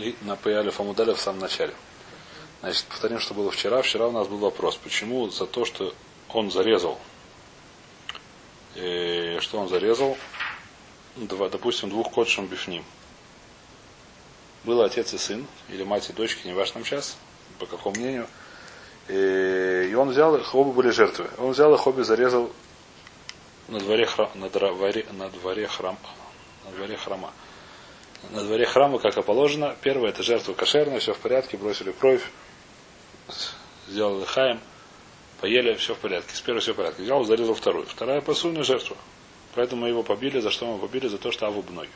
Мы на Паяле Фамудаля в самом начале. Значит, повторим, что было вчера. Вчера у нас был вопрос, почему за то, что он зарезал, и что он зарезал, два, допустим, двух котшем бифним. Был отец и сын, или мать и дочки, не важно сейчас, по какому мнению. И, и он взял их, оба были жертвы. Он взял их, обе зарезал на дворе, храм, на дворе, на дворе храм, на дворе храма на дворе храма, как и положено. Первое это жертва кошерная, все в порядке, бросили кровь, сделали хаем, поели, все в порядке. С первой все в порядке. Взял, зарезал вторую. Вторая посульная жертва. Поэтому мы его побили. За что мы его побили? За то, что Аву бной.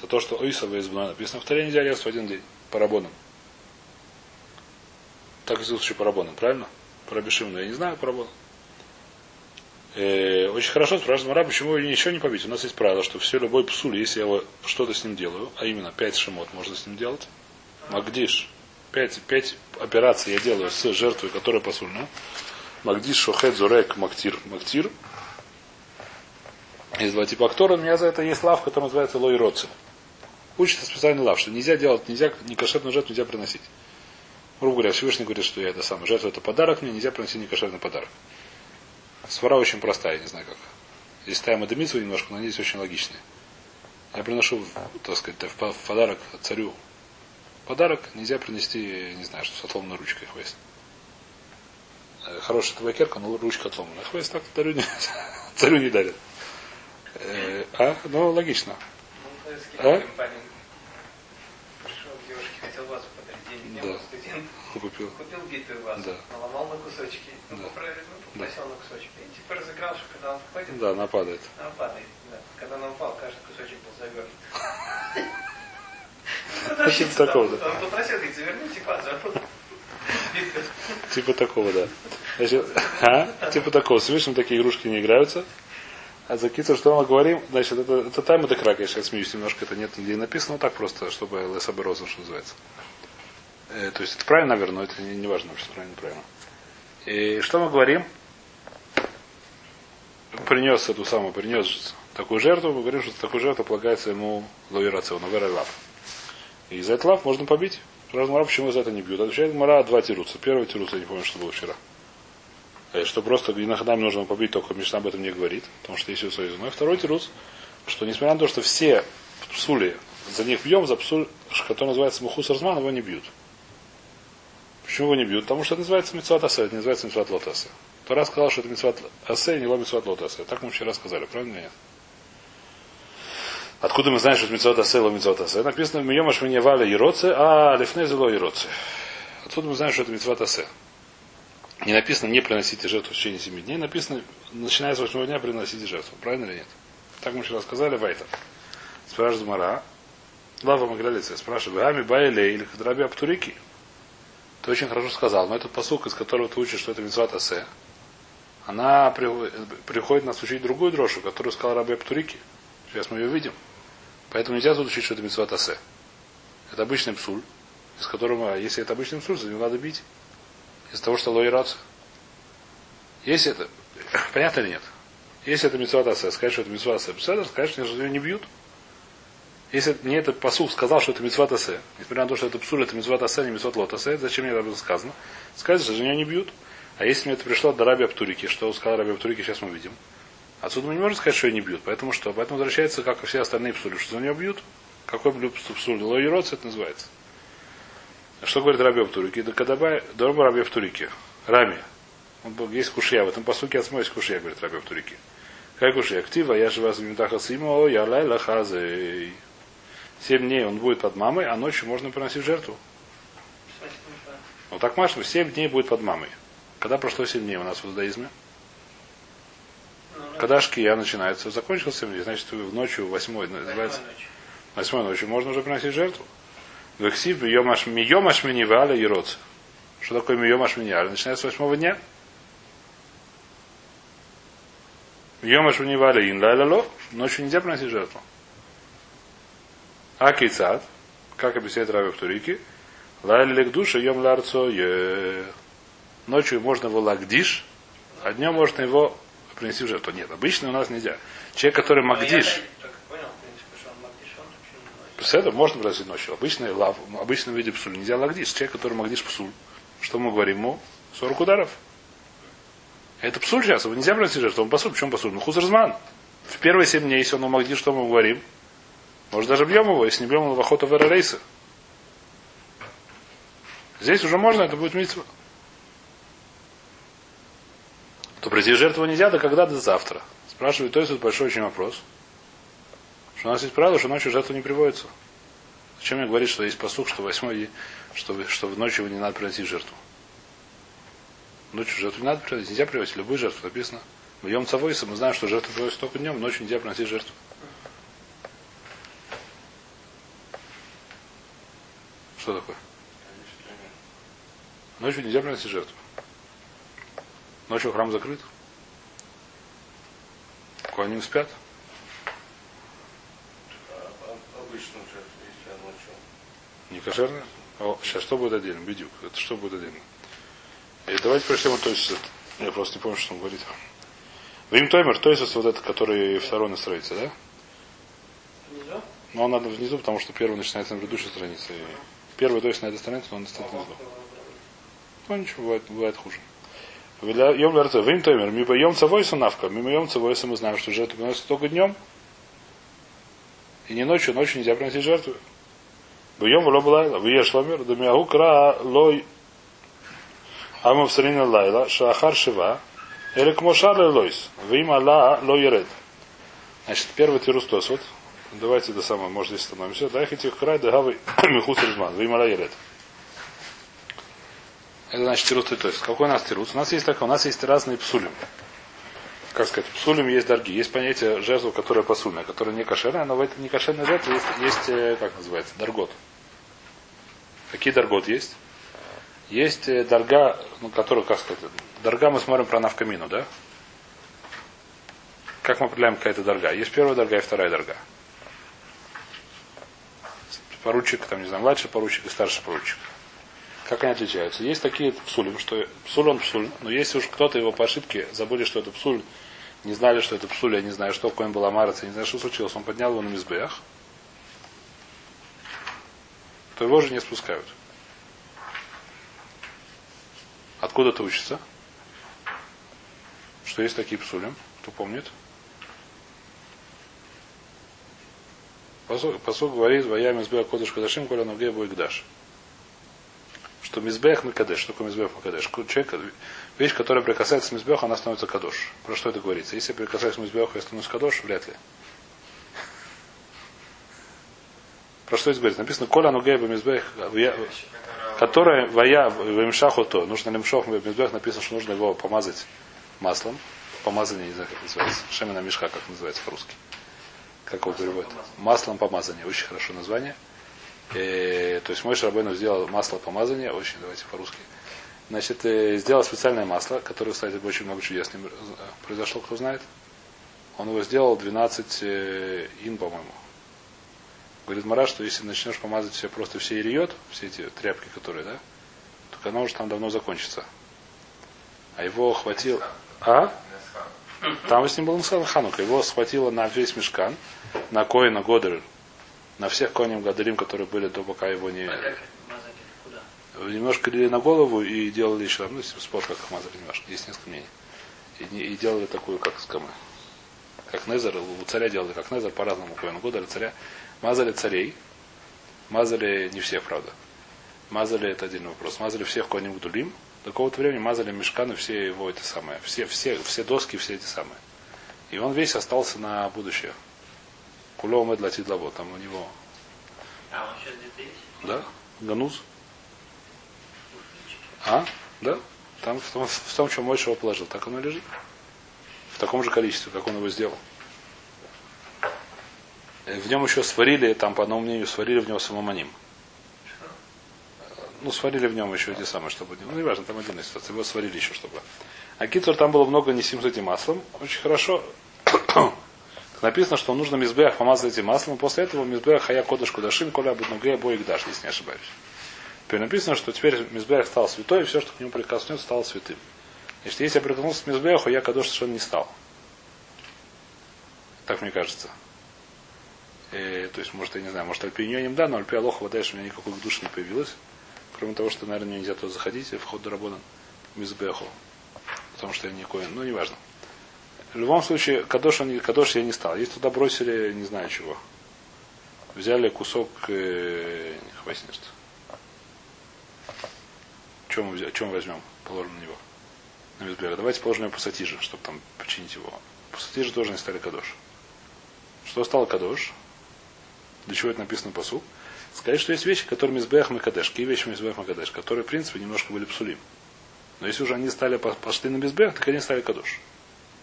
За то, что Ойсова из Бной написано. Вторая нельзя резать в один день. По рабонам. Так и случае по рабонам, правильно? Про Бешимну я не знаю по. Э, очень хорошо спрашивает Мара, почему его ничего не побить. У нас есть правило, что все любой псуль, если я что-то с ним делаю, а именно 5 шимот можно с ним делать. Магдиш. 5, 5 операций я делаю с жертвой, которая посульна. Магдиш, шохет, зурек, мактир. Мактир. Есть два типа актора. У меня за это есть лав, который называется лой роци. Учится специальный лав, что нельзя делать, нельзя, не кошерную жертву нельзя приносить. Грубо говоря, Всевышний говорит, что я это самое. Жертва это подарок мне, нельзя приносить некошерный подарок. Свара очень простая, не знаю как. Здесь ставим Адамицу немножко, но они здесь очень логичные. Я приношу, так сказать, в подарок царю. Подарок нельзя принести, не знаю, что с отломанной ручкой хвест. Э, хорошая табакерка, но ручка отломанная. Хвест так царю не, царю не дарят. Э, а? Ну, логично. А? Пришел к девушке, хотел вазу подарить, денег не Да. Студент. Купил. Купил битую вазу, Да. наломал на кусочки, ну, Да. ну, попросил на кусочки. И типа разыграл, что когда он входит, Да, она падает. она падает. Да. Когда он упал, каждый кусочек был завернут. Типа такого, да. Он попросил их завернуть, типа, завернут. Битую. Типа такого, да. Значит, а? Типа такого. С Всевышним такие игрушки не играются. А за кицу, что мы говорим, значит, это, это тайм это крак, я сейчас смеюсь немножко, это нет нигде написано, но так просто, чтобы лесабы розом, что называется. Э, то есть это правильно, наверное, но это не, не важно вообще, правильно, правильно. И что мы говорим? Принес эту самую, принес такую жертву, мы говорим, что такую жертву полагается ему лоирация, он лав. И за этот лав можно побить. Сразу Мара, почему за это не бьют? Отвечает Мара два тируца. Первый тирус, я не помню, что было вчера. Э, Что просто иногда нужно побить, только Мишна об этом не говорит, потому что есть свой Но второй тирус, что несмотря на то, что все псули за них бьем, за псуль, который называется Мухус Разман, его не бьют. Почему его не бьют? Потому что это называется Митсуат Асе, это не называется Митсуат Лотасе. Тора сказал, что это Митсуат Асе, не Митсуат Лотасе. Так мы вчера сказали, правильно или нет? Откуда мы знаем, что это Митсуат Асе, Митсуат Асе? Написано Миемаш мне валя Ероце, а Лифне зело Ероце. Откуда мы знаем, что это Митсуат Асе? Не написано не приносите жертву в течение 7 дней, написано, начиная с 8 дня приносите жертву. Правильно или нет? Так мы вчера сказали, Вайта. Спрашивает Мара. Лава Магалялица спрашивает, Ами Байле или Кадраби Аптурики? Ты очень хорошо сказал, но этот посук, из которого ты учишь, что это Митсват Асе, она приходит, нас учить другую дрошу, которую сказал Раби Аптурики. Сейчас мы ее видим. Поэтому нельзя тут учить, что это Митсват Асе. Это обычный псуль, из которого, если это обычный псуль, за него надо бить. Из-за того, что лоирация. Если это, понятно или нет? Если это митцват асе, сказать, что это митцват асе, сказать, что ее не бьют. Если мне этот посух сказал, что это митцват асе, несмотря на то, что это псуль, это митцват асе, не митцват лот асе, зачем мне об этом сказано? Сказать, что нее не бьют. А если мне это пришло до Раби Аптурики, что сказал Раби Аптурики, сейчас мы видим. Отсюда мы не можем сказать, что ее не бьют. Поэтому что? Поэтому возвращается, как и все остальные псули, что за нее бьют. Какой псуль? Лоироц это называется. Что говорит Раби Аптурики? Да кадабай, дорба Раби Аптурики. Рами. Он, был- есть кушья. В этом посуке от есть кушья, говорит Раби Аптурики. Как кушья? Актива, я же вас в симо, я лайла хазей. Семь дней он будет под мамой, а ночью можно приносить жертву. Вот так машем, семь дней будет под мамой. Когда прошло семь дней у нас в иудаизме? Ну, ну, Когда шкия начинается, закончился семь дней, значит, в ночью восьмой, восьмой называется, восьмой ночью можно уже приносить жертву. Вексив, йомаш миниваля и роц. Что такое миемаш миниваля? Начинается с восьмого дня. Йомаш миниваля ин лайлало. Ночью нельзя приносить жертву. А кейцад, как объясняет Рави в Турике, лайля лег душа, йом ларцо е. Ночью можно его лагдиш, а днем можно его принести в жертву. Нет, обычно у нас нельзя. Человек, который Ну, магдиш, не знает. Седа можно приносить ночью. Обычный лав, в обычном виде псуль нельзя лагдиш. Человек, который магдиш псуль. Что мы говорим ему? 40 ударов. Это псуль сейчас, его нельзя приносить жертву. Он пасуль. Почему пасуль? Ну хузерзман. В первые 7 дней, если он магдиш, что мы говорим? Может даже бьем его, если не бьем его в охоту в рейсы. Здесь уже можно, это будет митцва. То прийти жертву нельзя, да когда до завтра. Спрашивает, то есть это большой очень вопрос. Что у нас есть правило, что ночью жертва не приводится. Зачем мне говорить, что есть посух, что восьмой, что, что ночью не надо приносить жертву? Ночью жертву не надо приносить, нельзя приводить любую жертву, написано. В Йом Цавойса мы знаем, что жертву приводится только днем, ночью нельзя приносить жертву. Что такое? Ночью нельзя приносить жертву. Ночью храм закрыт. Куаним спят. Обычную жертву, если я ночью. Не кошерно? О, сейчас что будет отдельно? Бедюк. Это что будет отдельно? И давайте пришлем, то есть, я просто не помню, что он говорит. Вим Тоймер, то есть вот это, который второй на странице, да? Нельзя? Но он надо внизу, потому что первый начинается на предыдущей странице. И первый, есть на этой странице, но он стоит внизу. Ну ничего, бывает, бывает хуже. Йом ларце, вим тоймер, ми боем цавойса навка, ми боем цавойса мы знаем, что жертву приносят только днем. И не ночью, ночью нельзя приносить жертву. Боем ло лайла, виеш ламер, да миагу кра лой амов сарина лайла, шахар шива, или кмошар лойс, вим ала ло еред. Значит, первый тирус тосот. Давайте до самого, может, здесь становимся. Дай хоть край, да гавы михус ризман, вим ала еред. Это значит тирус то есть. Какой у нас тирус? У нас есть такое, у нас есть разные псулим. Как сказать, псулим есть дорогие. Есть понятие жертвы, которая посульная, которая не кошерная, но в этой не кошерной жертве есть, есть, э, как называется, даргот. Какие даргот есть? Есть э, дорога, ну, которую, как сказать, дорога мы смотрим про навкамину, да? Как мы определяем, какая это дорога? Есть первая дорога и вторая дорога. Поручик, там, не знаю, младший поручик и старший поручик. Как они отличаются? Есть такие псулим, что псуль он псуль, но если уж кто-то его по ошибке забыли, что это псуль, не знали, что это псуль, я не знаю, что какой он был амарец, я не знаю, что случилось, он поднял его на мизбех, то его же не спускают. Откуда это учится? Что есть такие псулим? Кто помнит? Посуд, говорит, воя мизбех кодыш кадашим, коля ноге гдаш что мизбех микадеш. Что такое мизбех микадеш? Человек, вещь, которая прикасается к мизбеху, она становится кадош. Про что это говорится? Если я прикасаюсь к мизбеху, я становлюсь кадош, вряд ли. Про что здесь говорится? Написано, коля нугей мизбех, которая вая в то. Нужно лимшох мизбех, написано, что нужно его помазать маслом. Помазание, не знаю, как называется. Шемина мешка, как называется по-русски. Как его переводят? Маслом помазание. Очень хорошо название. Э, то есть мой Шарабейну сделал масло помазания, очень, давайте по-русски. Значит, э, сделал специальное масло, которое, кстати, очень много чудес с ним э, произошло, кто знает. Он его сделал 12 э, ин, по-моему. Говорит Мара, что если начнешь помазать все просто все ириот, все эти тряпки, которые, да, то оно уже там давно закончится. А его хватило... А? Там с ним был Мсал Ханука. Его схватило на весь мешкан, на Коина Годер, на всех конем Гадарим, которые были до пока его не... Немножко лили на голову и делали еще, ну, спор, как мазали немножко, есть несколько мнений. И, и делали такую, как скамы. Как Незер, у царя делали как Незер, по-разному Коину Года, царя. Мазали царей, мазали не всех, правда. Мазали, это отдельный вопрос, мазали всех конем Гдулим, до какого-то времени мазали мешканы все его эти самые, все, все, все доски, все эти самые. И он весь остался на будущее. Кулева Медлати Длаво, там у него. А, он сейчас где-то есть? Да? Гануз. А? Да? Там в том, в том, что Мойша его положил, так оно лежит. В таком же количестве, как он его сделал. Э, в нем еще сварили, там, по одному мнению, сварили в него самоманим. Ну, сварили в нем еще эти самые, чтобы... Ну, не важно, там отдельная ситуация. Его сварили еще, чтобы... А китур там было много несим с этим маслом. Очень хорошо написано, что нужно мизбех помазать этим маслом, и после этого мизбех хая кодыш кудашим, коля буднуге бой гдаш, если не ошибаюсь. Теперь написано, что теперь мизбех стал святой, и все, что к нему прикоснется, стало святым. Значит, если я прикоснулся к мизбеху, я кадош совершенно не стал. Так мне кажется. Э, то есть, может, я не знаю, может, альпиньоним да, но альпи алоха дальше у меня никакой души не появилось. Кроме того, что, наверное, нельзя туда заходить, вход до работы мизбеху. Потому что я не коин. Ну, неважно. В любом случае, кадош, он, кадош я не стал. Если туда бросили, не знаю чего. Взяли кусок э, хвастнерства. Чем мы, чем возьмем? Положим на него. На мизбеха. Давайте положим его пассатижи, чтобы там починить его. Пассатижи тоже не стали кадош. Что стало кадош? Для чего это написано по су? Сказать, что есть вещи, которые мизбех макадеш. Какие вещи мизбех макадеш? Которые, в принципе, немножко были псулим. Но если уже они стали пошли на мизбех, так они стали кадош.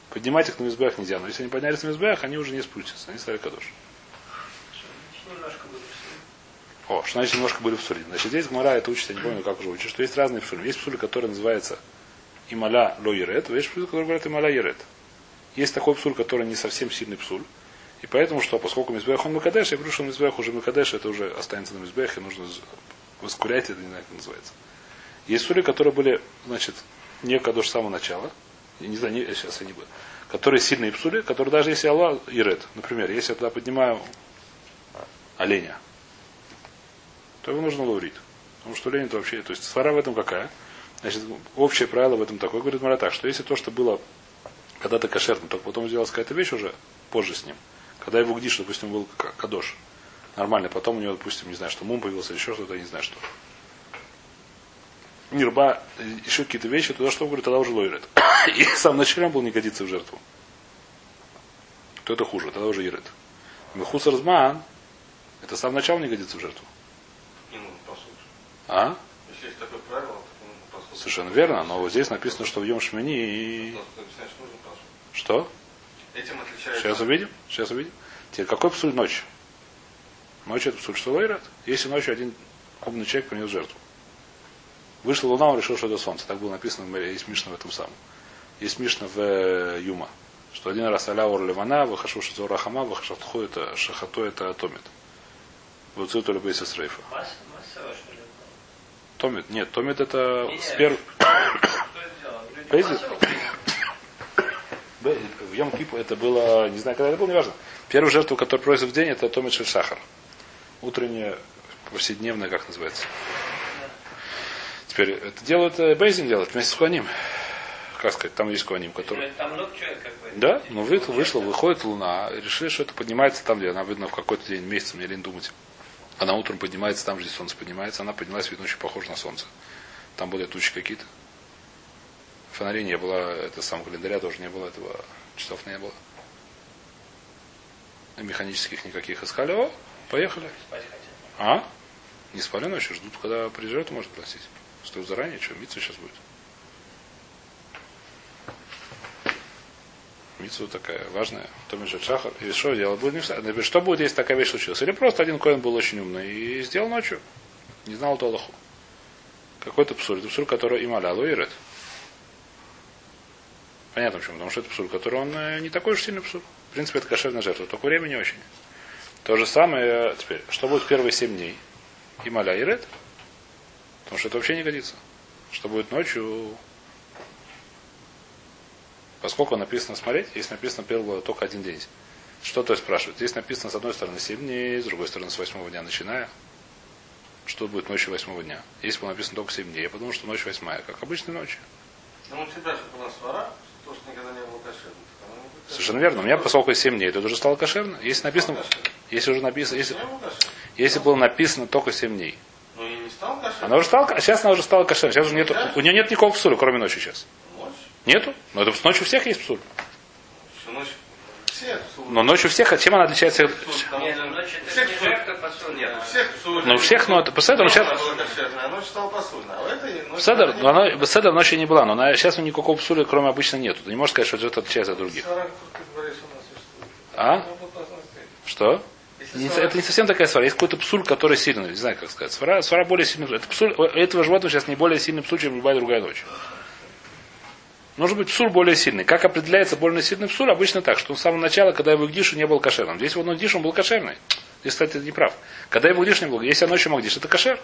Поднимать их на мизбех нельзя. Но если они поднялись на мизбех, они уже не спустятся. Они стали кадош. О, что значит немножко были псули. Значит, здесь Гмара это учится, я не помню, как уже учит, что есть разные псули. Есть псули, которые называются ималя ло ерет, а есть псуль, которые говорят ималя ерет. Есть такой псуль, который не совсем сильный псуль. И поэтому что, поскольку Мизбех он Макадеш, я говорю, что Мизбех уже Макадеш, это уже останется на Мизбехе, нужно воскурять это, не знаю, как называется. Есть сури, которые были, значит, не Кадош с самого начала, не знаю, не, сейчас не буду, которые сильные псули, которые даже если Аллах Ирет, например, если я туда поднимаю оленя, то его нужно ловить. Потому что олень это вообще, то есть свара в этом какая? Значит, общее правило в этом такое, говорит Мара так, что если то, что было когда-то кошерно, только потом сделалась какая-то вещь уже позже с ним, когда его гдиш, допустим, был кадош, нормально, потом у него, допустим, не знаю, что мум появился еще что-то, я не знаю что. Нирба, еще какие-то вещи, туда что говорит, тогда уже лойрет. И сам начале был не годится в жертву. То это хуже, тогда уже ерет. Мехус разман, это сам начало не годится в жертву. А? Если есть такое правило, то Совершенно верно, но вот здесь написано, что в Йом Шмини и... Что? Этим отличается. Сейчас увидим. Сейчас увидим. Теперь какой псуль ночь? Ночь это псуль что лойрат? Если ночью один умный человек принес жертву. Вышла луна, он решил, что это солнце. Так было написано, есть Мишна в этом самом. Есть Мишна в э, Юма. Что один раз аля ор левана, выхожу шазора хама, выхожу это шахато это томит. Выцу то любой сестрейфа. Томит. Нет, томит это с пер... Бейзит? в Йом Кипу это было, не знаю, когда это было, неважно. Первую жертву, которую просят в день, это Томит Шахар. Утренняя, повседневная, как называется. Теперь это делают, э, Бейзин делает вместе с Куаним. Как сказать, там есть Куаним, который... Там много человек, как бы. Да, ну вышла, вышла, выходит луна, решили, что это поднимается там, где она видно в какой-то день, месяц, мне лень думать. Она утром поднимается там, где солнце поднимается, она поднялась, видно, очень похожа на солнце. Там были тучи какие-то. Фонарей не было, это сам календаря тоже не было, этого часов не было. Механических никаких искали. О, поехали. А? Не спали ночью, ждут, когда приезжают, может платить. Стоит заранее, что, митсу сейчас будет. Митсу такая важная. То между шахар. И что делать? Будет не Что будет, если такая вещь случилась? Или просто один коин был очень умный и сделал ночью. Не знал то Аллаху. Какой-то псур. Это псур, который им алялу ирет. Понятно почему. Потому что это псур, который он э, не такой уж сильный псур. В принципе, это кошерная жертва. Только время не очень. То же самое теперь. Что будет первые семь дней? И маля и ред. Потому что это вообще не годится. Что будет ночью? Поскольку написано смотреть, если написано первого только один день. Что то есть спрашивает? Здесь написано с одной стороны 7 дней, с другой стороны с восьмого дня начиная. Что будет ночью восьмого дня? Если было написано только 7 дней, я подумал, что ночь восьмая, как обычной ночью. Ну, тебя же была свара, то, что никогда не было кошерным. Совершенно верно. У меня поскольку 7 дней, это уже стало кошерно. Если написано, если уже написано, если, если было написано только 7 дней. Ну и не стал кошерным. Она уже стала, сейчас она уже стала кошерной. Сейчас уже нету, у нее нет никакого псуля, кроме ночи сейчас. Ночь. Нету? Но это ночью у всех есть псуль. Всю ночь. Но ночью у всех, от чем она отличается? Нет, ну ночь это всех не псуль. жертва посуд. Нет, у всех псуль. Ну, у всех, но это посмотрим, Ночью сейчас. она была кошерная, а ночь стала посульная. А в этой ночь Седер, она но она, Беседер ночью не была, но она, сейчас у нее никакого псуля, кроме обычно нету. Ты не можешь сказать, что это отличается от других. А? Ну. Что? Не- это не совсем такая свара. Есть какой-то псуль, который сильный. Не знаю, как сказать. Свара, свара более сильный. Это псуль, у этого животного сейчас не более сильный псуль, чем любая другая ночь. Нужно быть псуль более сильный. Как определяется более сильный псуль? Обычно так, что он с самого начала, когда его гдишу не был кошерным. Здесь вот он гдиш, он был кошерный. Здесь, кстати, не прав. Когда его гдиш не был, если я ночью магдиш, это кошер.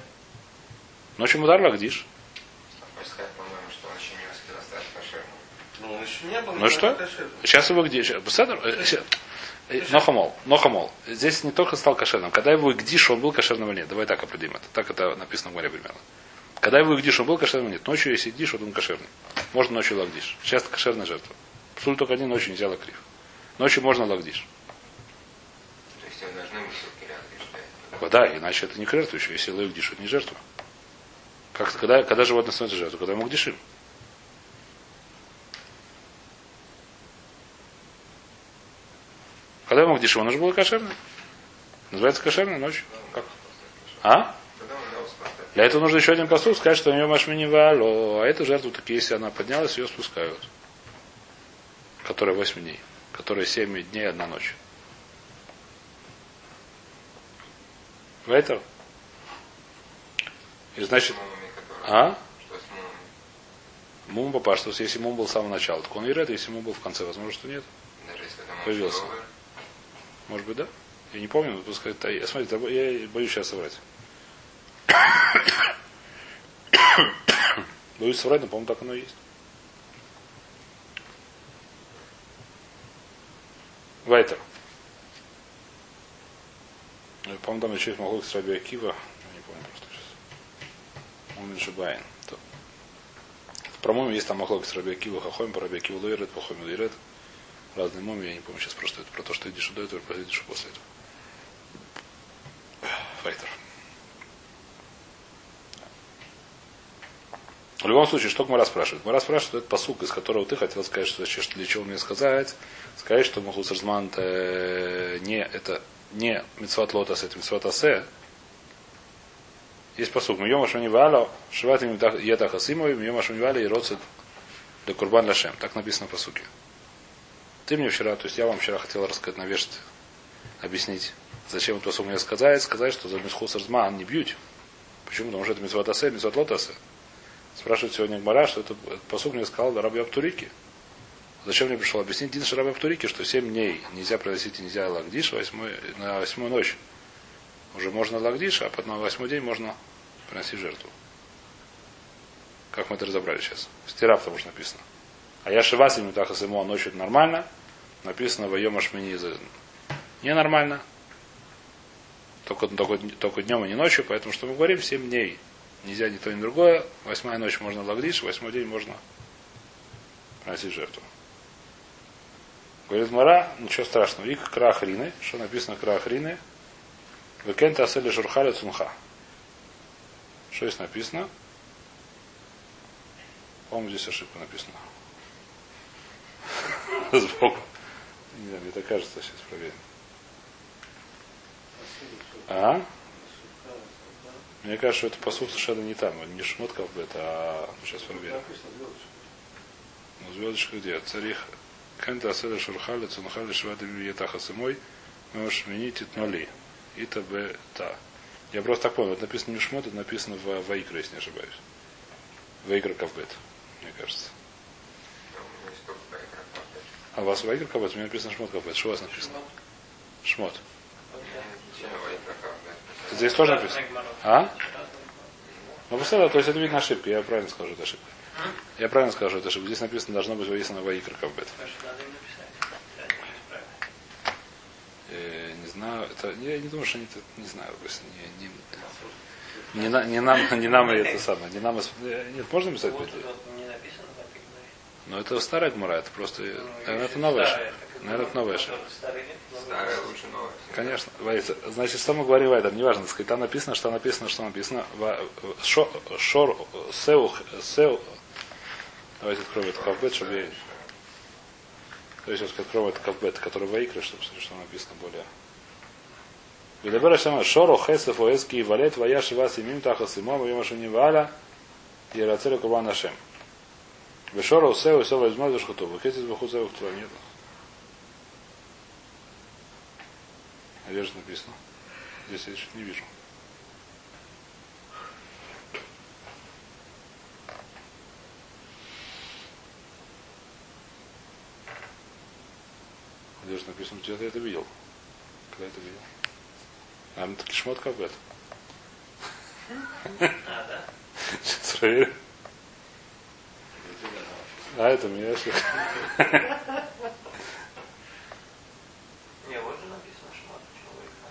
Ночью мудар гдиш. Ну, он еще не был. Ну что? Сейчас его где? Э. Э, Нохамол. Нохамол. Здесь не только стал кошерным. Когда его гдиш, он был кошерным или нет. Давай так определим это. Так это написано в море примерно. Когда его гдиш, он был кошерным нет. Ночью, если гдиш, вот он кошерный. Можно ночью лагдиш. Сейчас кошерная жертва. Псуль только один, ночью нельзя лакрив. Ночью можно лагдиш. То есть вы должны быть все-таки рядом, О, Да, иначе это не жертва еще. Если лагдиш, это не жертва. Как, когда, когда животное становится жертвой? Когда ему гдишим. Когда ему гдишим, он уже был кошерный. Называется кошерная ночь. Как? А? Тогда он дал спартак. Для этого нужно еще один посуд сказать, что у нее машмини вало, а эту жертву, так если она поднялась, ее спускают. Которая 8 дней. Которая 7 дней, одна ночь. В этом? И значит, а? Мум папа, что если мум был с самого начала, так он ред, если мум был в конце, возможно, что нет. Появился. Может быть, да? Я не помню, пускай Смотрите, я боюсь сейчас соврать. Боюсь соврать, но, по-моему, так оно и есть. Вайтер. Ну, По-моему, там еще есть Махлок с Раби Акива. Я не помню просто сейчас. Он Шибайн. То. Про мумию есть там Махлок с Раби Акива, Хахойм, по Раби Акива Лойрет, Хахойм Лойрет. Разные мумии, я не помню сейчас просто это про то, что идешь до этого, или идешь после этого. Файтер. В любом случае, что Гмара спрашивает? Гмара спрашивает этот посук, из которого ты хотел сказать, что что для чего мне сказать. Сказать, что Махус Разман это не, это не Мицват Лотас, это Мицват Асе. Есть посук. Мьем Ашмани Ваала, Шиват им Ета Хасимой, Мьем Ашмани Ваала и Роцет для Курбан Лашем. Так написано в посуке. Ты мне вчера, то есть я вам вчера хотел рассказать, навешать, объяснить, зачем это посук мне сказать, сказать, что за Мисхус Разман не бьют. Почему? Потому что это Мицват Асе, Мицват Лотасе. Спрашивает сегодня Гмара, что это посуд мне сказал Раби Аптурики. Зачем мне пришел объяснить Дин Раби Аптурики, что 7 дней нельзя приносить, нельзя лагдиш, восьмой, на восьмую ночь уже можно лагдиш, а потом на восьмой день можно приносить жертву. Как мы это разобрали сейчас? В Стирав потому что написано. А я Шиваси Митахас ему ночью это нормально. Написано в Йома Шмини ненормально. Только, только, только днем и не ночью, поэтому что мы говорим, 7 дней Нельзя ни то, ни другое. Восьмая ночь можно лагриш, восьмой день можно приносить жертву. Говорит Мара, ничего страшного. Ик крахрины, что написано крахрины, Векента асели шурхаля цунха. Что здесь написано? По-моему, здесь ошибка написана. Сбоку. Не знаю, мне так кажется, сейчас проверим. А? Мне кажется, что это посуд совершенно не там, не шмот кавбет, а сейчас проверим. Ну, звездочка где? Царих Кента Аседа Шурхали, Цунхали, Швады Етаха Сымой, можешь менить ноли. Ита б та. Я просто так понял, это написано не шмот, это написано в Ваикра, если не ошибаюсь. Ваикра Кавбет, мне кажется. А у вас Ваикра Кавбет? У меня написано шмот Кавбет. Что у вас написано? Шмот. Да? Здесь тоже написано? А? Ну, представляю, то есть это видно ошибка. Я правильно скажу, это ошибка. Я правильно скажу, это ошибка. Здесь написано, должно быть написано Ваикра Кавбет. Не знаю, это, я не думаю, что они это, не знаю, просто не, не, не, не нам, не нам это самое, не нам, нет, можно писать? Вот тут вот не написано в этой гмаре. Но это старая гмара, это просто, Ну, наверное, это новая старая, Наверное, это новая этот лучше новое. Конечно. Значит, что мы говорим в этом, неважно, так сказать, там написано, что написано, что написано. Ва- Шо, шор, сеу, сеу. Давайте откроем это кавбет, чтобы я... То есть, вот откроем это кавбет, который ваикры, чтобы посмотреть, что написано более... Видабера Шама Шоро Хесеф Оэски Валет Ваяши Вас Имим Тахас Имо Ваймашу Ниваля Ярацелю Курбан Ашем. Вешоро Сеу Сеу Возьмал Дашхуту. Вахесис Баху Сеу Хтура. Нет. Наверное, написано. Здесь я что-то не вижу. Наверное, написано, где ты это видел. Когда это видел? А, ну таки шмот как это. А, да? Сейчас проверим. А это мне если... Не, вот же написано шмат человека.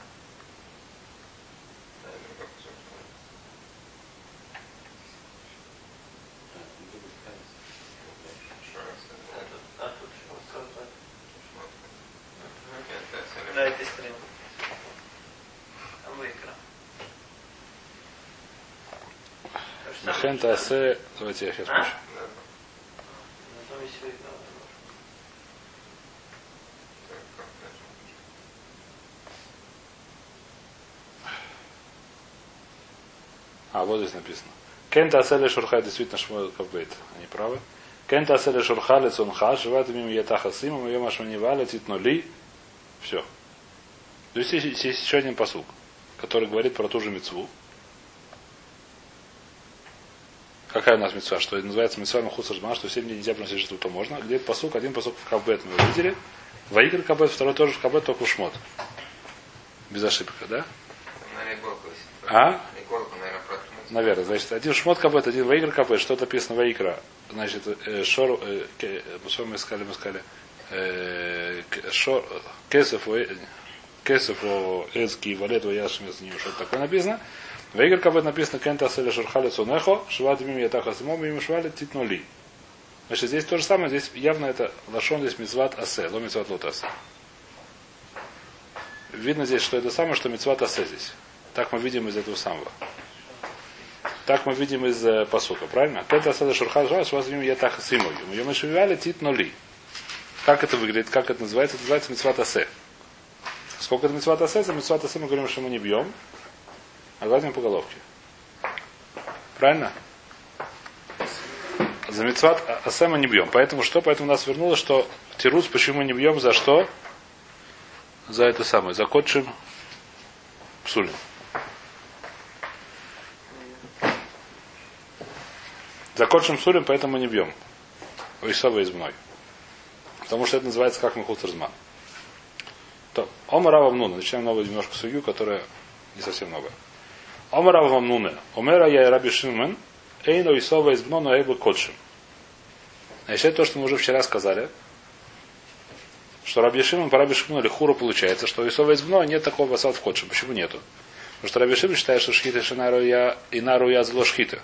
На этой стороне. Мехен Тасе, давайте я сейчас а? пишу. А, вот здесь написано. Кента аселе шурха, действительно Шмуэл Кавбейт. Они правы. Кента аселе шурха лицунха, живат мимо ятаха сима, ее машмани валя, титно ли. Все. То есть есть, еще один посук, который говорит про ту же мецву. Какая у нас мецва? Что называется мецва Махусаржман, что 7 дней нельзя приносить жертву, то можно. Где посук? Один посук в Кавбет мы увидели. Ваигр Кабет, второй тоже в Кабет, только в Шмот. Без ошибок, да? А? Наверное. Значит, один шмот капет, один ваигр капет. Что написано ваикра? Значит, э, шор, ке- э, что мы искали, мы искали, э, шор, кесов, э, кесов, эцки, валет, ваяшми, за ним что-то такое написано. Ваигр капет написано кента селя шурхали цунехо, шват мим ятаха симом, мим швали титнули. Значит, здесь то же самое, здесь явно это лашон, здесь мицват асе, ло мицват лот. Видно здесь, что это самое, что мицват асе здесь. Так мы видим из этого самого. Так мы видим из э, посука, правильно? Кета асада шурхан жас, вас видим я так симою. Мы ее шевяли тит нули. Как это выглядит, как это называется? Это называется митцват асе. Сколько это митцват асе? За митцват асе мы говорим, что мы не бьем, а гладим по головке. Правильно? За митцват асе мы не бьем. Поэтому что? Поэтому нас вернуло, что тирус, почему мы не бьем, за что? За это самое, за котшим псулем. За котшим сурим, поэтому не бьем. Ойсова из мной. Потому что это называется как Махуцерзман. То, Омара Вамнуна. Начинаем новую немножко судью, которая не совсем новая. Омара Вамнуна. Омера я Раби Шиммен. Эйно Ойсова из но Эйбы Котшим. Значит, это то, что мы уже вчера сказали. Что Раби Шимон по Раби Шимону или Хуру получается, что Исова из Бно нет такого басат в Котшим. Почему нету? Потому что Раби Шимон считает, что шхита шинару я и нару я зло шхита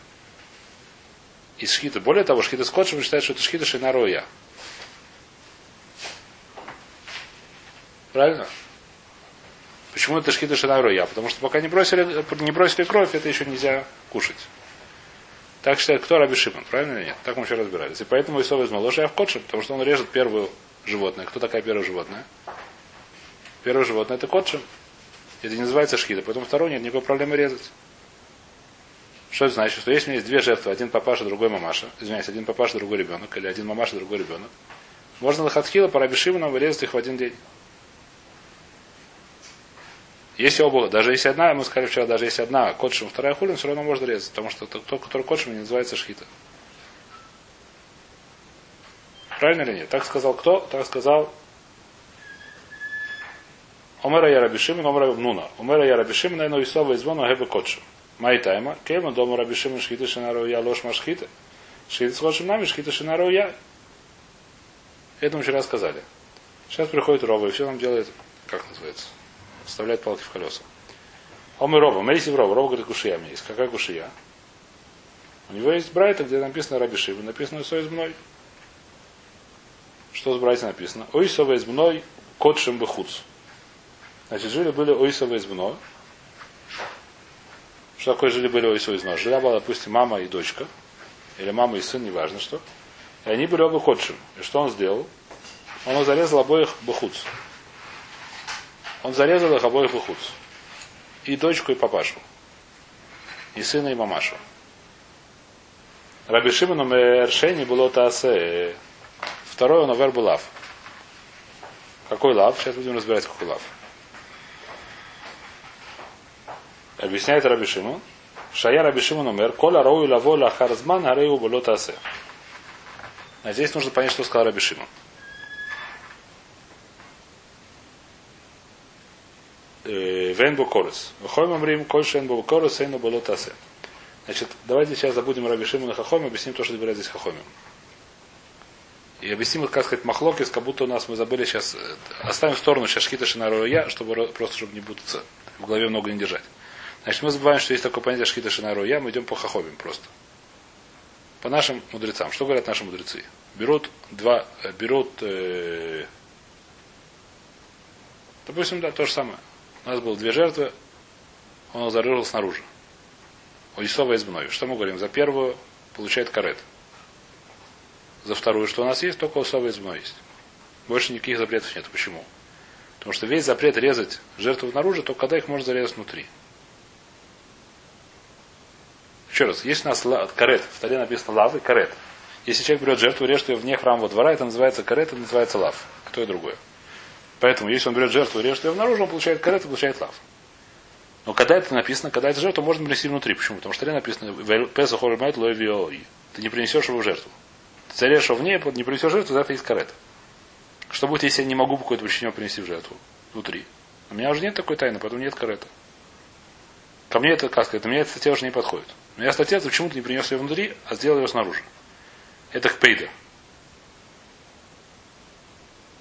из шхита. Более того, шхита с котшем считает, что это шхита шинароя. Правильно? Почему это шхита шинароя? Потому что пока не бросили, не бросили кровь, это еще нельзя кушать. Так считает кто Раби Шимон, правильно или нет? Так мы еще разбирались. И поэтому Исов из Малоша в котшем, потому что он режет первую животное. Кто такая первое животное? Первое животное это котшем. Это не называется шхита, поэтому второе нет никакой проблемы резать. Что это значит? Что если у меня есть две жертвы, один папаша, другой мамаша, извиняюсь, один папаша, другой ребенок, или один мамаша, другой ребенок, можно лохатхила по Рабишиману вырезать их в один день. Если оба, даже если одна, мы сказали вчера, даже если одна котшим, вторая хулин, все равно можно резать, потому что тот, который котшим, не называется шхита. Правильно или нет? Так сказал кто? Так сказал Омера я Рабишимин, Омера Нуна. Омера я Рабишимин, но Исова извону Гебе Котшим. Майтайма, Кема, дома Рабишимин, Шхита Шинару я ложь машхита. Шхита с ложим нами, Шхита Шинару я. Это мы вчера сказали. Сейчас приходит Рова и все нам делает, как называется, вставляет палки в колеса. Он и Рова, Мейси в Рова. Рова говорит, кушия меня есть. Какая кушия? У него есть Брайта, где написано Рабишиба, написано Со из мной. Что с Брайта написано? Ойсова из мной, котшим бахуц. Значит, жили были Ойсова из мной. Что такое жили были Ойсова из мной? Жила была, допустим, мама и дочка. Или мама и сын, неважно что. И они были оба ходшим. И что он сделал? Он зарезал обоих бахуц. Он зарезал их обоих бахуц. И дочку, и папашу. И сына, и мамашу. Раби Шимону Мершени было таасе. Второй он овер был лав. Какой лав? Сейчас будем разбирать, какой лав. Объясняет Раби Шимон. Шая Раби Шимон умер. Коля роу лаво лахарзман арею было таасе. А здесь нужно понять, что сказал Раби Шимон. Вен Букорес. Выходим Амрим, Кольша Вен Букорес, Эйну было тасе. Значит, давайте сейчас забудем Раби Шимона Хахоми, объясним то, что добирает здесь Хахоми. И объясним, как сказать, махлокис, как будто у нас мы забыли сейчас, оставим в сторону сейчас Шкита я, чтобы просто, чтобы не путаться, в голове много не держать. Значит, мы забываем, что есть такое понятие Шинару я, мы идем по Хахомим просто. По нашим мудрецам. Что говорят наши мудрецы? Берут два, берут, э, допустим, да, то же самое. У нас было две жертвы, он их зарыл снаружи. Исова из мной. Что мы говорим? За первую получает карет. За вторую, что у нас есть, только Исова из мной есть. Больше никаких запретов нет. Почему? Потому что весь запрет резать жертву наружу, только когда их можно зарезать внутри. Еще раз, есть у нас карет, в таре написано лав и карет. Если человек берет жертву, режет ее вне храмового двора, это называется карет, это называется лав. И то и другое. Поэтому, если он берет жертву и режет ее наружу, он получает карет и получает лав. Но когда это написано, когда это жертва, можно принести внутри. Почему? Потому что написано Песа Хоримайт Ты не принесешь его в жертву. Ты зарежешь его вне, не принесешь жертву, за это есть карет. Что будет, если я не могу по какой-то причине принести в жертву внутри? У меня уже нет такой тайны, поэтому нет карета. Ко мне это, как сказать, мне эта статья уже не подходит. Но я статья почему-то не принес ее внутри, а сделал ее снаружи. Это к пейда.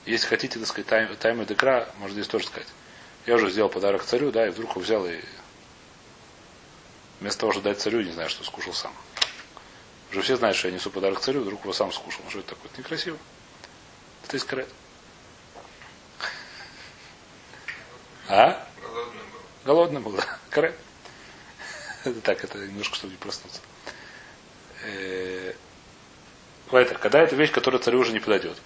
Если хотите, так сказать, тайм, тайм и декра, можно здесь тоже сказать. Я уже сделал подарок царю, да, и вдруг его взял и вместо того, чтобы дать царю, не знаю, что скушал сам. Уже все знают, что я несу подарок царю, вдруг его сам скушал. Ну, что это такое? Это некрасиво. Это из карет. А? Голодный был. Голодный был, да. Карет. Это так, это немножко, чтобы не проснуться. Э, Вайтер, когда это вещь, которая царю уже не подойдет.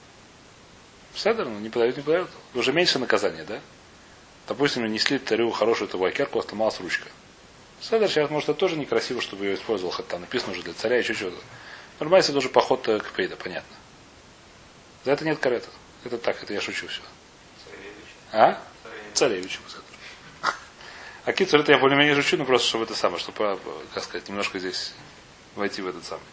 Седер, ну не подойдет, не подойдет. Уже меньше наказания, да? Допустим, нанесли царю хорошую табакерку, сломалась ручка. Седер сейчас, может, это тоже некрасиво, чтобы ее использовал, хотя там написано уже для царя, еще чего-то. Нормально, это уже поход к пейда, понятно. За это нет карета. Это так, это я шучу все. Царевич. А? Царевич. А кицур это я более-менее шучу, но просто чтобы это самое, чтобы, как сказать, немножко здесь войти в этот самый.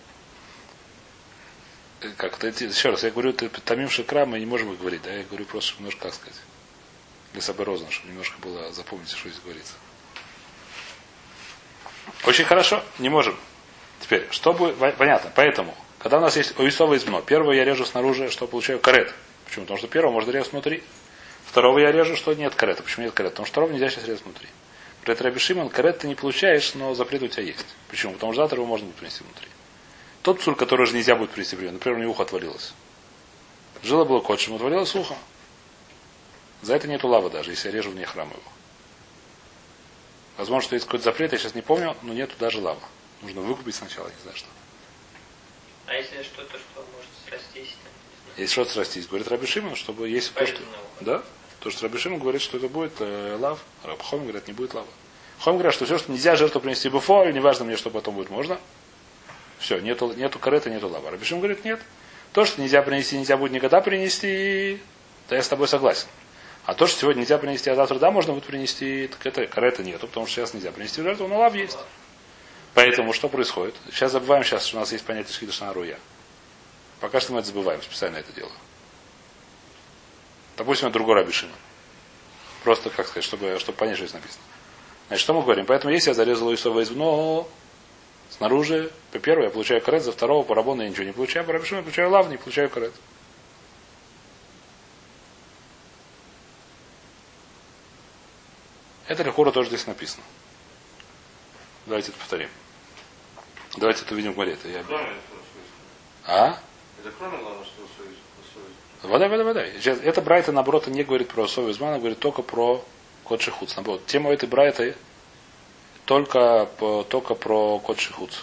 Как-то, еще раз, я говорю, ты тамим шакра, мы не можем их говорить, да, я говорю просто, чтобы немножко, как сказать, для собой розно, чтобы немножко было, запомнить, что здесь говорится. Очень хорошо, не можем. Теперь, что будет, понятно, поэтому, когда у нас есть оисовое измно, первое я режу снаружи, что получаю карет. Почему? Потому что первого можно резать внутри. Второго я режу, что нет карета. Почему нет карета? Потому что второго нельзя сейчас резать внутри. При этом Шимон, карет ты не получаешь, но запрет у тебя есть. Почему? Потому что завтра его можно будет принести внутри. Тот псуль, который уже нельзя будет принести внутри, например, у него ухо отвалилось. Жило было котчем, отвалилось ухо. За это нету лавы даже, если я режу вне храма его. Возможно, что есть какой-то запрет, я сейчас не помню, но нету даже лавы. Нужно выкупить сначала, не знаю что. А если что-то, что может срастись? Если что-то срастись, говорит Раби Шимон, чтобы если то, что... Да? То, что Раби Шимон говорит, что это будет э, лав. Раб Хом говорит, не будет лава. Хом говорит, что все, что нельзя жертву принести буфо, или неважно мне, что потом будет можно. Все, нету, нету карета, нету лава. Раби Шимон говорит, нет. То, что нельзя принести, нельзя будет никогда принести, то я с тобой согласен. А то, что сегодня нельзя принести, а завтра да, можно будет принести, так это карета нету, потому что сейчас нельзя принести жертву, но лав есть. Поэтому что происходит? Сейчас забываем сейчас, что у нас есть понятие шхида руя. Пока что мы это забываем, специально это делаю. Допустим, это другой рабишина. Просто, как сказать, чтобы, чтобы понять, что здесь написано. Значит, что мы говорим? Поэтому если я зарезал Исова из но снаружи, по первому я получаю карет, за второго по рабону я ничего не получаю, по рабишину я получаю лав, не получаю карет. Это лихура тоже здесь написано. Давайте это повторим. Давайте это увидим в море. Это я... А? Это кроме главного, что Вода, вода, вода. Это Брайта, наоборот, не говорит про Сову Измана, говорит только про Кот Шихуц. Наоборот, тема этой Брайты только, только про Кот Шихуц,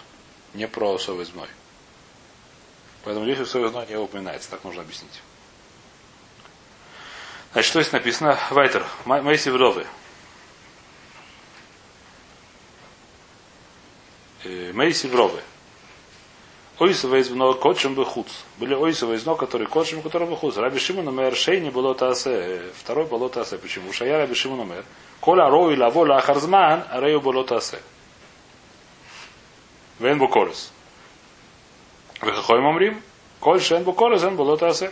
не про Сову Измой. Поэтому здесь Сову Измой не упоминается, так нужно объяснить. Значит, что здесь написано? Вайтер. Мейси Вровы. Э, Мейси Вровы. Ойсова из много кочем бы хуц. Были ойсова из много, которые кочем, которые бы хуц. Раби Шимон умер, шейни было таасе. Второй было таасе. Почему? Шая Раби Шимон умер. Коля рой лаво лахарзман, а рею было таасе. Вен буколес. Вехахой мамрим. Коль шен буколес, эн было таасе.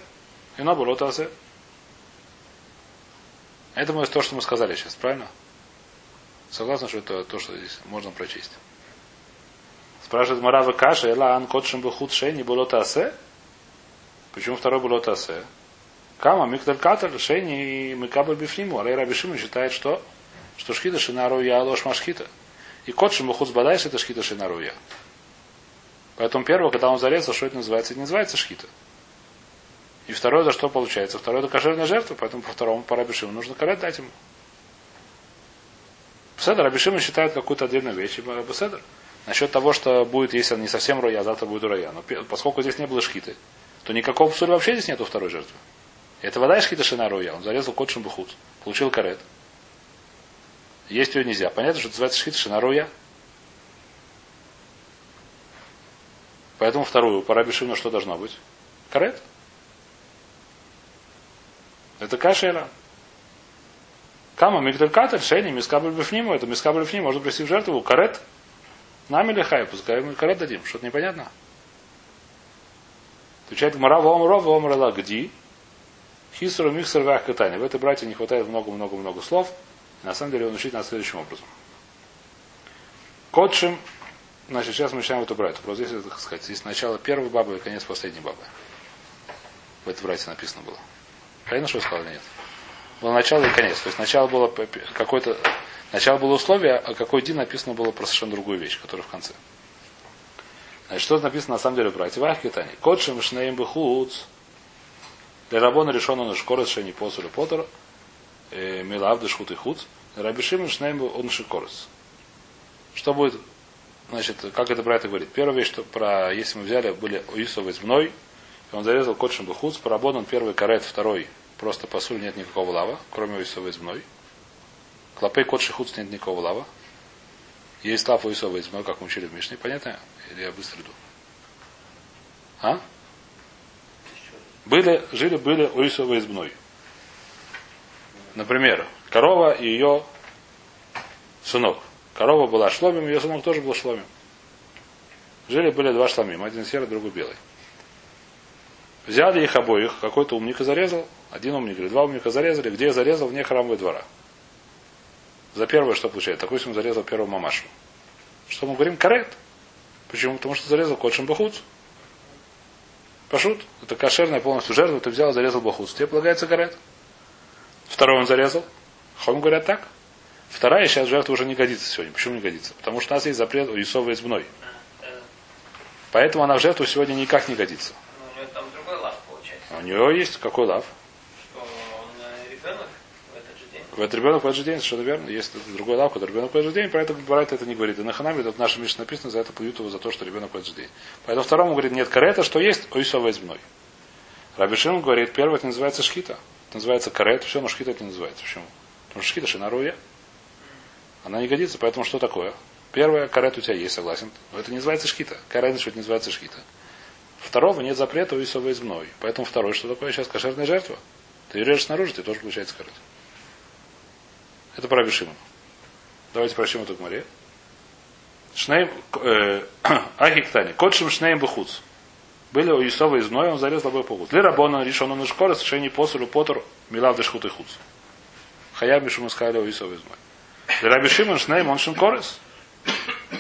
И на было таасе. Это то, что мы сказали сейчас, правильно? Согласны, что это то, что здесь можно прочесть. Спрашивает Марава Каша, Эла Ан Котшим Бахут не было тасе? Почему второй было тасе? Кама Микталь Каталь Шейни и Микабль Бифниму. Алей Раби Шимон считает, что, что шхита шинару я ложь машхита. И Котшим Бахут Бадайш это шхита шинару я. Поэтому первое, когда он зарезал, что это называется? Это не называется шхита. И второе, за что получается? Второе, это кошерная жертва, поэтому по второму по Рабишиму нужно карет дать ему. Беседа Рабишима считает какую-то отдельную вещь, и Беседа. Насчет того, что будет, если он не совсем роя, а завтра будет роя. Но поскольку здесь не было шхиты, то никакого псуля вообще здесь нету второй жертвы. Это вода шхита шина роя. Он зарезал кот шамбухут. Получил карет. Есть ее нельзя. Понятно, что называется шхита шина роя. Поэтому вторую, по Раби Шимону что должно быть? Карет. Это кашера. Кама мигдалькатер, шейни, мискабль бифниму, это мискабль бифним, можно привести в жертву. Карет. Нами или хай, пускай мы карет дадим. Что-то непонятно. Отвечает Гмара, вомро, вомрала, где? Хисру миксер вях катани. В этой братье не хватает много-много-много слов. На самом деле он учит нас следующим образом. Котшим, значит, сейчас мы начинаем эту братью. Просто здесь, так сказать, здесь начало первой бабы и конец последней бабы. В этой братье написано было. Понятно, что я сказал нет? Было начало и конец. То есть начало было п- Начало было условие, а какой день написано было про совершенно другую вещь, которая в конце. Значит, что написано на самом деле в братья? Вах Китани. Котшим шнеем бихуц. Для рабона решен он шкорос шени посуля потер. Милав дешхут и хуц. Рабишим шнеем он шикорос. Что будет Значит, как это братья говорит? Первая вещь, что про, если мы взяли, были Уисовы из мной, и он зарезал котшим бахуц, парабон первый карет, второй просто посуль нет никакого лава, кроме Уисова из мной. Клопей кот шихуц нет никакого лава. Есть лав Уисова из мной, как мы учили в Мишне, понятно? Или я быстро иду? А? Были, жили, были Уисова из мной. Например, корова и ее сынок. Корова была шломим, ее сынок тоже был шломим. Жили были два шломим, один серый, другой белый. Взяли их обоих, какой-то умник и зарезал. Один умник или два умника зарезали. Где зарезал? Вне храмового двора. За первое что получает? Такой он зарезал первого мамашу. Что мы говорим? Карет. Почему? Потому что зарезал кот бахуц. Пашут. Это кошерная полностью жертва. Ты взял и зарезал бахуц. Тебе полагается карет. Второй он зарезал. Хом говорят так. Вторая сейчас жертва уже не годится сегодня. Почему не годится? Потому что у нас есть запрет у Исова избной. Поэтому она в жертву сегодня никак не годится. Ну, у него там другой лав получается. А У нее есть какой лав? Что он э, ребенок в этот ребенок в этот же день, совершенно верно. Есть другой лав, который ребенок в этот же день, поэтому Барайт это не говорит. И на Ханаме, это в нашем Мишне написано, за это плюют его за то, что ребенок в этот же день. Поэтому второму говорит, нет карета, что есть Уисова избной. Раби Шимон говорит, первое это называется шхита. Это называется карет, все, но шхита это не называется. Почему? Потому что шхита шинаруя. Она не годится, поэтому что такое? Первое, карет у тебя есть, согласен. Но это не называется шхита. Карет, что это не называется шхита. Второго нет запрета у Исова измной. Поэтому второе, что такое сейчас кошерная жертва. Ты ее режешь снаружи, ты тоже получается карет. Это про Бешима. Давайте прочтем эту гмаре. Шнейм, э, Ахиктани. Котшим шнейм бухуц. Были у Исова измной, он зарезал обоих погуд. Для рабона решен он шкора, совершение посулю потор, милав дешхут и хуц. Хаяб мишум искали у Исова измой. Для Раби Шимон шнейм он шинкорес.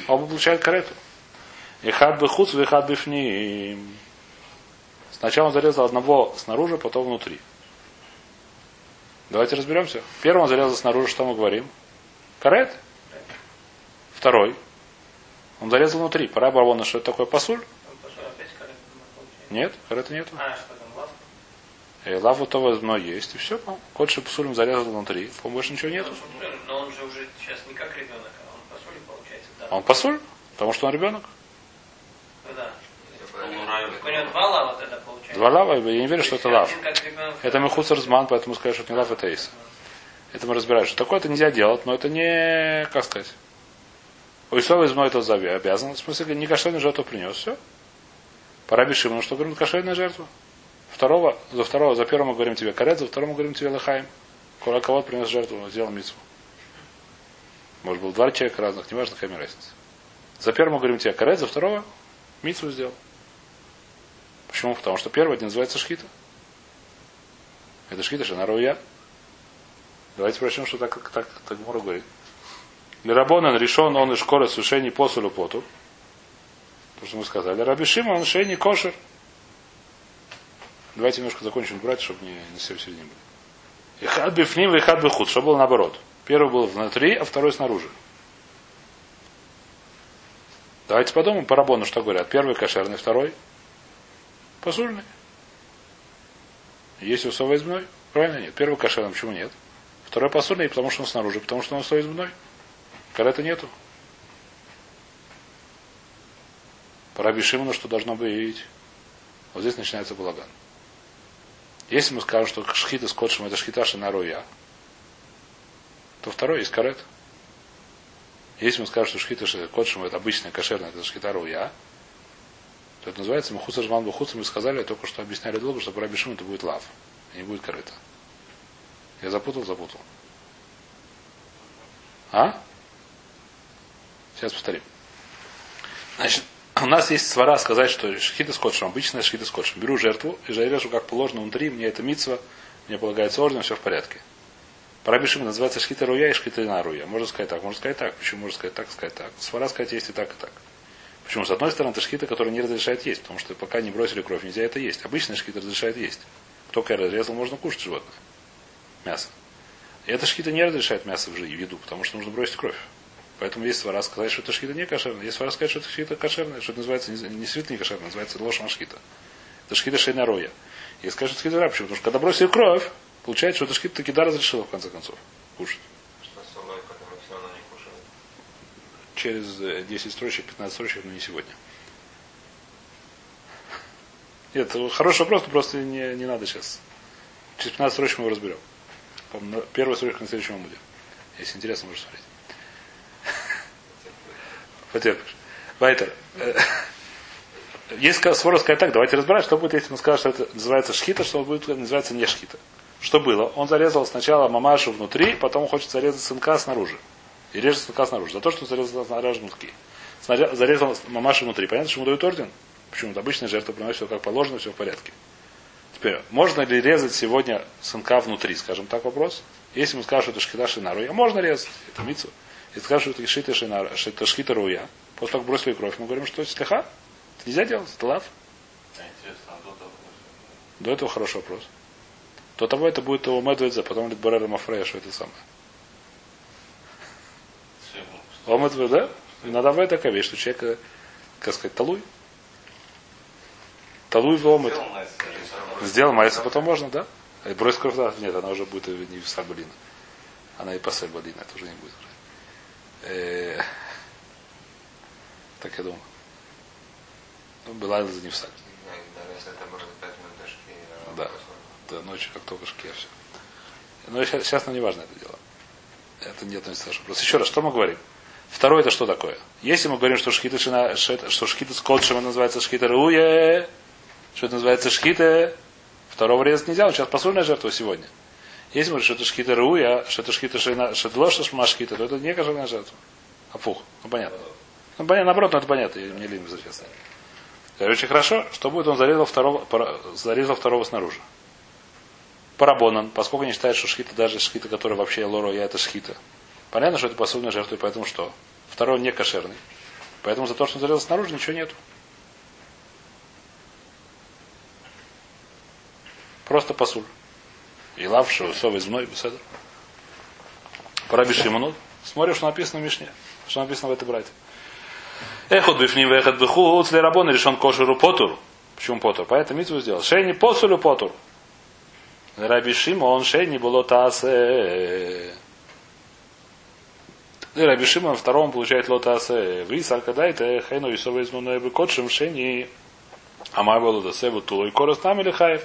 Оба получают карету. И хад бы хуц, и хад бифним. Сначала он зарезал одного снаружи, потом внутри. Давайте разберемся. Первый он зарезал снаружи, что мы говорим? Карет. Второй. Он зарезал внутри. Пора барбона, что это такое пасуль? Нет, карета нету. А, что там лав? И лаву того но есть, и все. Кот шипсулем зарезал внутри. По больше ничего нету. Но он же уже сейчас не как ребенок, а он по соли получается. Да. Он пасуль, потому что он ребенок. Ну да. У него два лава тогда получается. Два лава, я не верю, что это лав. Это мехуцерзман, поэтому скажешь, что это не лав, это эйс. Это мы разбираем, что такое это нельзя делать, но это не, как сказать, у Исова из это зави обязан. В смысле, не кошерную жертву принес, все. Пора Бешимону, что говорим, кошерная жертва. Второго, за второго, за первого мы говорим тебе карет, за второго мы говорим тебе лахаем. Кора кого принес жертву, сделал митцву. Может, был два человека разных, неважно, какая разница. За первого мы говорим тебе карет, за второго митцву сделал. Почему? Потому что первый это называется шхита. Это шхита шинаруя. Давайте прочтем, что так, так, так Мура говорит. Лерабонан решен он и школа сушений посулю поту. То, что мы сказали. Раби Шимон он шейни кошер. Давайте немножко закончим брать, чтобы не, не все в середине были. И хад бифним, и хад бихуд. Что было наоборот. Первый был внутри, а второй снаружи. Давайте подумаем по рабону, что говорят. Первый кошерный, второй посульный. Есть усова измной? Правильно нет. Первый кошерный, почему нет? Второй посульный, потому что он снаружи, потому что он усова измной. Карета нету. По Раби что должно быть? Вот здесь начинается балаган. Если мы скажем, что шхита с котшем это шхита шинаруя, то второй есть карет. Если мы скажем, что шхита с котшем это обычная кошерная, это шхита руя, то это называется Махуса Жман Бухуца. Мы сказали, только что объясняли долго, что по Раби Шимону это будет лав, не будет карета. Я запутал, запутал. А? Сейчас повторим. Значит, у нас есть свара сказать, что шхита с котшем, обычная шхита с котшем. Беру жертву и режу как положено внутри, мне это митсва, мне полагается орден, все в порядке. Парабишим называется шхита руя и шхита на руя. Можно сказать так, можно сказать так. Почему можно сказать так, сказать так? Свара сказать есть и так, и так. Почему? С одной стороны, это шхита, которая не разрешает есть, потому что пока не бросили кровь, нельзя это есть. Обычная шхита разрешает есть. Только разрезал, можно кушать животное. Мясо. И эта шхита не разрешает мясо в еду, потому что нужно бросить кровь. Поэтому есть свара сказать, что это шхита не кошерная. Есть свара сказать, что это шхита кошерная, что это называется не, свит не кошерная, называется ложь шхита. Это шхита шейна роя. И скажут, шхита почему? Потому что когда бросили кровь, получается, что это шхита таки да разрешила в конце концов кушать. Что с солой, которую все равно не кушают. Через 10 строчек, 15 строчек, но не сегодня. Нет, хороший вопрос, но просто не, не надо сейчас. Через 15 строчек мы его разберем. Первая строчка на следующем будет. Если интересно, можешь смотреть. Потерпишь. Вайтер. Есть спор сказать так, давайте разбирать, что будет, если мы скажем, что это называется шхита, что будет называется не шхита. Что было? Он зарезал сначала мамашу внутри, потом хочет зарезать сынка снаружи. И режет сынка снаружи. За то, что зарезал снаружи внутри. Зарезал мамашу внутри. Понятно, что ему дают орден? Почему? Это обычная жертва приносит все как положено, все в порядке. Теперь, можно ли резать сегодня сынка внутри, скажем так, вопрос? Если мы скажем, что это шхита шинаруя, можно резать, это мицу. Если скажем, что это шхита шинаруя, что это шхита руя, после того, как бросили кровь, мы говорим, что это слеха. Это нельзя делать, это лав. До этого хороший вопрос. До того это будет его медведзе, потом будет Борера Мафрея, что это самое. Омедве, да? Иногда бывает такая вещь, что человек, как сказать, талуй. Талуй в омет. Сделал майса, потом можно, да? И брось кровь, да? Нет, она уже будет не в сабалина. Она и пасель балина, это уже не будет. Э, так я думаю. Ну, была за не в сак. Да. Да, ночью как только шки, все. Но сейчас, сейчас нам не важно это дело. Это не относится к вопросу. Еще раз, что мы говорим? Второе это что такое? Если мы говорим, что шхита, шина, что шхита с котшем называется шхита руе, что это называется шхита, второго резать нельзя, он сейчас посольная жертва сегодня. Если мы говорим, что это шхита руя, что это шхита шина, что это ложь шмашхита, то это не кошерная жертва. А фух, ну понятно. Ну понятно, наоборот, но это понятно, я не лень честно. Очень хорошо, что будет он зарезал второго, зарезал второго снаружи. Парабонан, поскольку не считает, что шхита, даже шхита, которая вообще лоро, я это шхита. Понятно, что это посудная жертва, и поэтому что? Второй не кошерный. Поэтому за то, что он зарезал снаружи, ничего нету. Просто посуль. И лавшего сов из мной, беседа. Пора Шимону. Смотришь, что написано в Мишне. Что написано в этой брате. Эхот бифним вехот бихуц для рабона решен кошеру потур. Почему потур? Поэтому митву сделал. Шейни посулю потур. Раби Шимон шейни было тасе. И Раби Шимон втором получает лотасе. В Рисар кадайте хейну висовый измуной бы котшим шейни. Амар было до себе тулой корос там или хаев.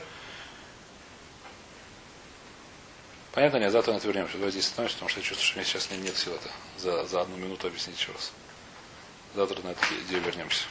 Понятно, нет, завтра на это вернемся. Давайте здесь остановимся, потому что я чувствую, что у меня сейчас нет сил это за, за одну минуту объяснить еще раз. Завтра на эту идею вернемся.